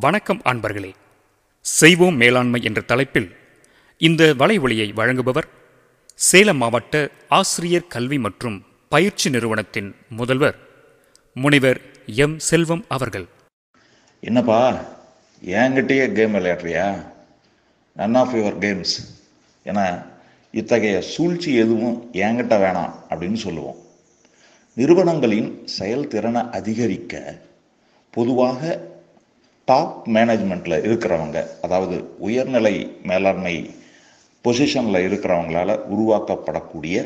வணக்கம் அன்பர்களே. செய்வோம் மேலாண்மை என்ற தலைப்பில் இந்த வலைவொலியை வழங்குபவர் சேலம் மாவட்ட ஆசிரியர் கல்வி மற்றும் பயிற்சி நிறுவனத்தின் முதல்வர் முனைவர் எம் செல்வம் அவர்கள். என்னப்பா என்கிட்டயே கேம் விளையாடுறியா? நன் ஆஃப் யுவர் கேம்ஸ் என இத்தகைய சூழ்ச்சி எதுவும் என்கிட்ட வேணாம் அப்படின்னு சொல்லுவோம். நிறுவனங்களின் செயல்திறனை அதிகரிக்க பொதுவாக டாப் மேனேஜ்மெண்ட்டில் இருக்கிறவங்க அதாவது உயர்நிலை மேலாண்மை பொசிஷனில் இருக்கிறவங்களால உருவாக்கப்படக்கூடிய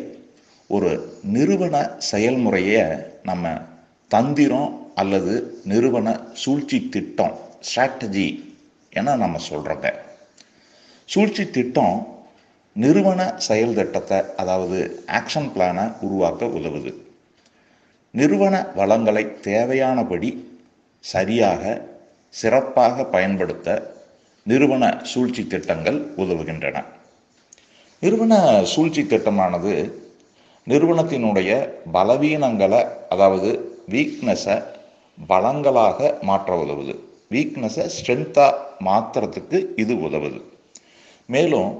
ஒரு நிறுவன செயல்முறையை நம்ம தந்திரம் அல்லது நிறுவன சூழ்ச்சி திட்டம் ஸ்ட்ராட்டஜி என நம்ம சொல்கிறோங்க சூழ்ச்சி திட்டம் நிறுவன செயல் திட்டத்தை அதாவது ஆக்ஷன் பிளானை உருவாக்க உதவுது. நிறுவன வளங்களை தேவையானபடி சரியாக சிறப்பாக பயன்படுத்த நிறுவன சூழ்ச்சி திட்டங்கள் உதவுகின்றன. நிறுவன சூழ்ச்சி திட்டமானது நிறுவனத்தினுடைய பலவீனங்களை அதாவது வீக்னஸை பலங்களாக மாற்ற உதவுது. வீக்னஸை ஸ்ட்ரென்த்தாக மாற்றுறதுக்கு இது உதவுது. மேலும்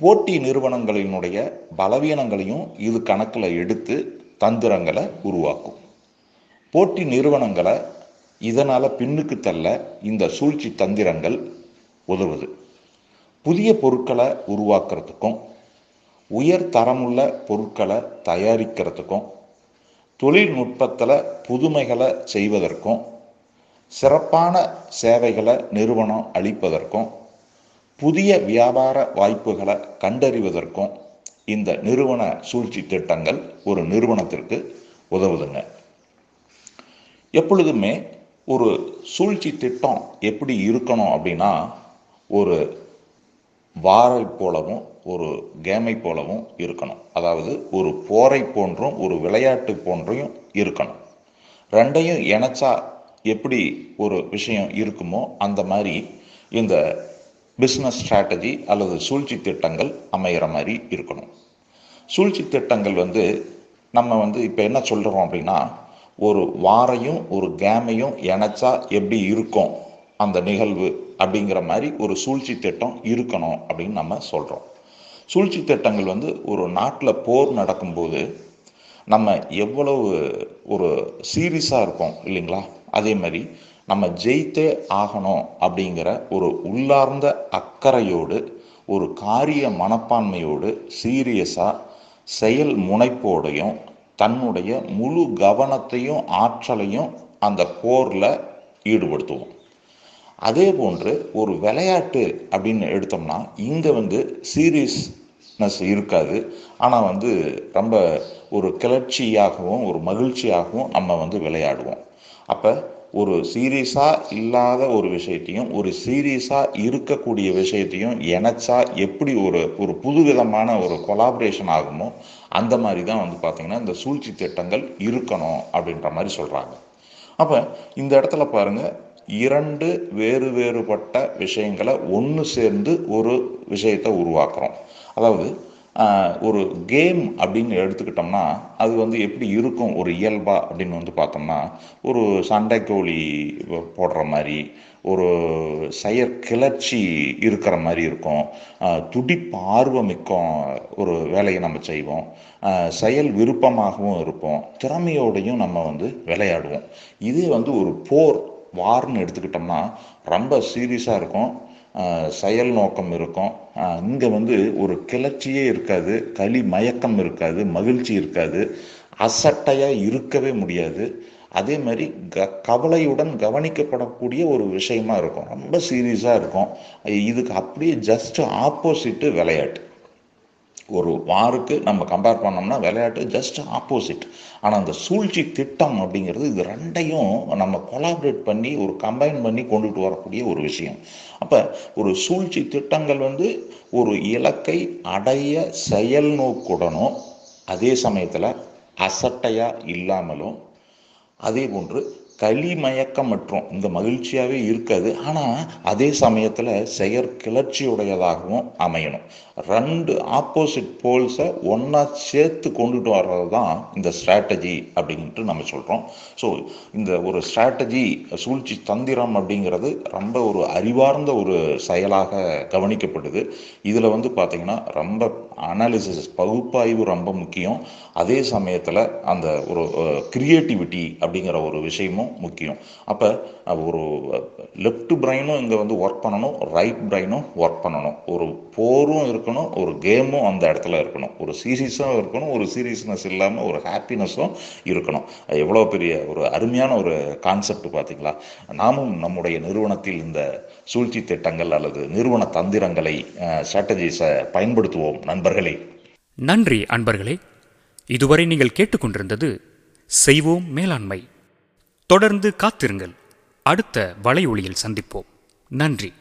போட்டி நிறுவனங்களினுடைய பலவீனங்களையும் இது கணக்கில் எடுத்து தந்திரங்களை உருவாக்கும். போட்டி நிறுவனங்களை இதனால் பின்னுக்கு தள்ள இந்த சூழ்ச்சி தந்திரங்கள் உதவுது. புதிய பொருட்களை உருவாக்குறதுக்கும் உயர் தரமுள்ள பொருட்களை தயாரிக்கிறதுக்கும் தொழில்நுட்பத்தில் புதுமைகளை செய்வதற்கும் சிறப்பான சேவைகளை நிறுவனம் அளிப்பதற்கும் புதிய வியாபார வாய்ப்புகளை கண்டறிவதற்கும் இந்த நிறுவன சூழ்ச்சி திட்டங்கள் ஒரு நிறுவனத்திற்கு உதவுதுங்க. எப்பொழுதுமே ஒரு சூழ்ச்சி திட்டம் எப்படி இருக்கணும் அப்படின்னா ஒரு வாரை போலவும் ஒரு கேமை போலவும் இருக்கணும். அதாவது ஒரு போரை போன்றும் ஒரு விளையாட்டு போன்றையும் இருக்கணும். ரெண்டையும் இணைச்சா எப்படி ஒரு விஷயம் இருக்குமோ அந்த மாதிரி இந்த பிஸ்னஸ் ஸ்ட்ராட்டஜி அல்லது சூழ்ச்சி திட்டங்கள் அமைகிற மாதிரி இருக்கணும். சூழ்ச்சி திட்டங்கள் வந்து நம்ம வந்து இப்போ என்ன சொல்கிறோம் அப்படின்னா ஒரு வாரையும் ஒரு கேமையும் இணைச்சா எப்படி இருக்கும்? அந்த நிகழ்வு அப்படிங்கிற மாதிரி ஒரு சூழ்ச்சி திட்டம் இருக்கணும் அப்படின்னு நம்ம சொல்கிறோம் சூழ்ச்சி திட்டங்கள் வந்து ஒரு நாட்டில் போர் நடக்கும்போது நம்ம எவ்வளவு ஒரு சீரியஸாக இருக்கோம் இல்லைங்களா? அதே மாதிரி நம்ம ஜெயித்தே ஆகணும் அப்படிங்கிற ஒரு உள்ளார்ந்த அக்கறையோடு ஒரு காரிய மனப்பான்மையோடு சீரியஸாக செயல் முனைப்போடையும் தன்னுடைய முழு கவனத்தையும் ஆற்றலையும் அந்த போரில் ஈடுபடுத்துவோம். அதே போன்று ஒரு விளையாட்டு அப்படின்னு எடுத்தோம்னா இங்கே வந்து சீரியஸ்னஸ் இருக்காது. ஆனால் வந்து ரொம்ப ஒரு கிளர்ச்சியாகவும் ஒரு மகிழ்ச்சியாகவும் நம்ம வந்து விளையாடுவோம். அப்போ ஒரு சீரியஸாக இல்லாத ஒரு விஷயத்தையும் ஒரு சீரியஸாக இருக்கக்கூடிய விஷயத்தையும் இணைச்சா எப்படி ஒரு ஒரு புதுவிதமான ஒரு கொலாபரேஷன் ஆகுமோ அந்த மாதிரி தான் வந்து பார்த்திங்கன்னா இந்த சூழ்ச்சி திட்டங்கள் இருக்கணும் அப்படின்ற மாதிரி சொல்கிறாங்க அப்போ இந்த இடத்துல பாருங்கள் இரண்டு வேறு வேறுபட்ட விஷயங்களை ஒன்று சேர்ந்து ஒரு விஷயத்தை உருவாக்குறோம். அதாவது ஒரு கேம் அப்படின்னு எடுத்துக்கிட்டோம்னா அது வந்து எப்படி இருக்கும்? ஒரு இயல்பா அப்படின்னு வந்து பார்த்தோம்னா ஒரு சண்டை கோழி போடுற மாதிரி ஒரு செயற் கிளர்ச்சி இருக்கிற மாதிரி இருக்கும். துடிப்பு ஆர்வமிக்கும் ஒரு வேலையை நம்ம செய்வோம். செயல் விருப்பமாகவும் இருப்போம். திறமையோடையும் நம்ம வந்து விளையாடுவோம். இதே வந்து ஒரு போர் வார்னு எடுத்துக்கிட்டோம்னா ரொம்ப சீரியஸாக இருக்கும். செயல் நோக்கம் இருக்கும். இங்கே வந்து ஒரு கிளர்ச்சியே இருக்காது களி மயக்கம் இருக்காது மகிழ்ச்சி இருக்காது அசட்டையாக இருக்கவே முடியாது. அதே மாதிரி க கவலையுடன் கவனிக்கப்படக்கூடிய ஒரு விஷயமா இருக்கும். ரொம்ப சீரியஸாக இருக்கும். இதுக்கு அப்படியே ஜஸ்ட் ஆப்போசிட்டு விளையாட்டு. ஒரு வாருக்கு நம்ம கம்பேர் பண்ணோம்னா விளையாட்டு ஜஸ்ட் ஆப்போசிட் ஆனால் அந்த சூழ்ச்சி திட்டம் அப்படிங்கிறது இது ரெண்டையும் நம்ம கொலாபரேட் பண்ணி ஒரு கம்பைன் பண்ணி கொண்டுட்டு வரக்கூடிய ஒரு விஷயம். அப்போ ஒரு சூழ்ச்சி திட்டங்கள் வந்து ஒரு இலக்கை அடைய செயல் நோக்குடனும் அதே சமயத்தில் அசட்டையாக இல்லாமலும் அதே போன்று களிமயக்கம் மற்றும் இந்த மகிழ்ச்சியாகவே இருக்காது. ஆனால் அதே சமயத்தில் செயற் கிளர்ச்சியுடையதாகவும் அமையணும். ரெண்டு ஆப்போசிட் போல்ஸை ஒன்றா சேர்த்து கொண்டுட்டு வர்றது தான் இந்த ஸ்ட்ராட்டஜி அப்படின்ட்டு நம்ம சொல்கிறோம் ஸோ இந்த ஒரு ஸ்ட்ராட்டஜி சூழ்ச்சி தந்திரம் அப்படிங்கிறது ரொம்ப ஒரு அறிவார்ந்த ஒரு செயலாக கவனிக்கப்படுது. இதில் வந்து பார்த்திங்கன்னா ரொம்ப அனாலிசிஸ் பகுப்பாய்வு ரொம்ப முக்கியம். அதே சமயத்தில் அந்த ஒரு கிரியேட்டிவிட்டி அப்படிங்கிற ஒரு விஷயமும் முக்கியம். அப்போ ஒரு லெஃப்ட் பிரைனும் இங்கே வந்து ஒர்க் பண்ணணும் ரைட் பிரைனும் ஒர்க் பண்ணணும். ஒரு போரும் இருக்கணும் ஒரு கேமும் அந்த இடத்துல இருக்கணும். ஒரு சீரியஸும் இருக்கணும் ஒரு சீரியஸ்னஸ் இல்லாமல் ஒரு ஹாப்பினஸும் இருக்கணும். எவ்வளோ பெரிய ஒரு அருமையான ஒரு கான்செப்ட் பார்த்தீங்களா? நாமும் நம்முடைய நிறுவனத்தில் இந்த சூழ்ச்சி திட்டங்கள் அல்லது நிறுவன தந்திரங்களை ஸ்ட்ராட்டஜிஸை பயன்படுத்துவோம். நண்பர்களே. நன்றி அன்பர்களே. இதுவரை நீங்கள் கேட்டுக்கொண்டிருந்தது செய்வோம் மேலாண்மை. தொடர்ந்து காத்திருங்கள். அடுத்த வலை ஒளியில் சந்திப்போம். நன்றி.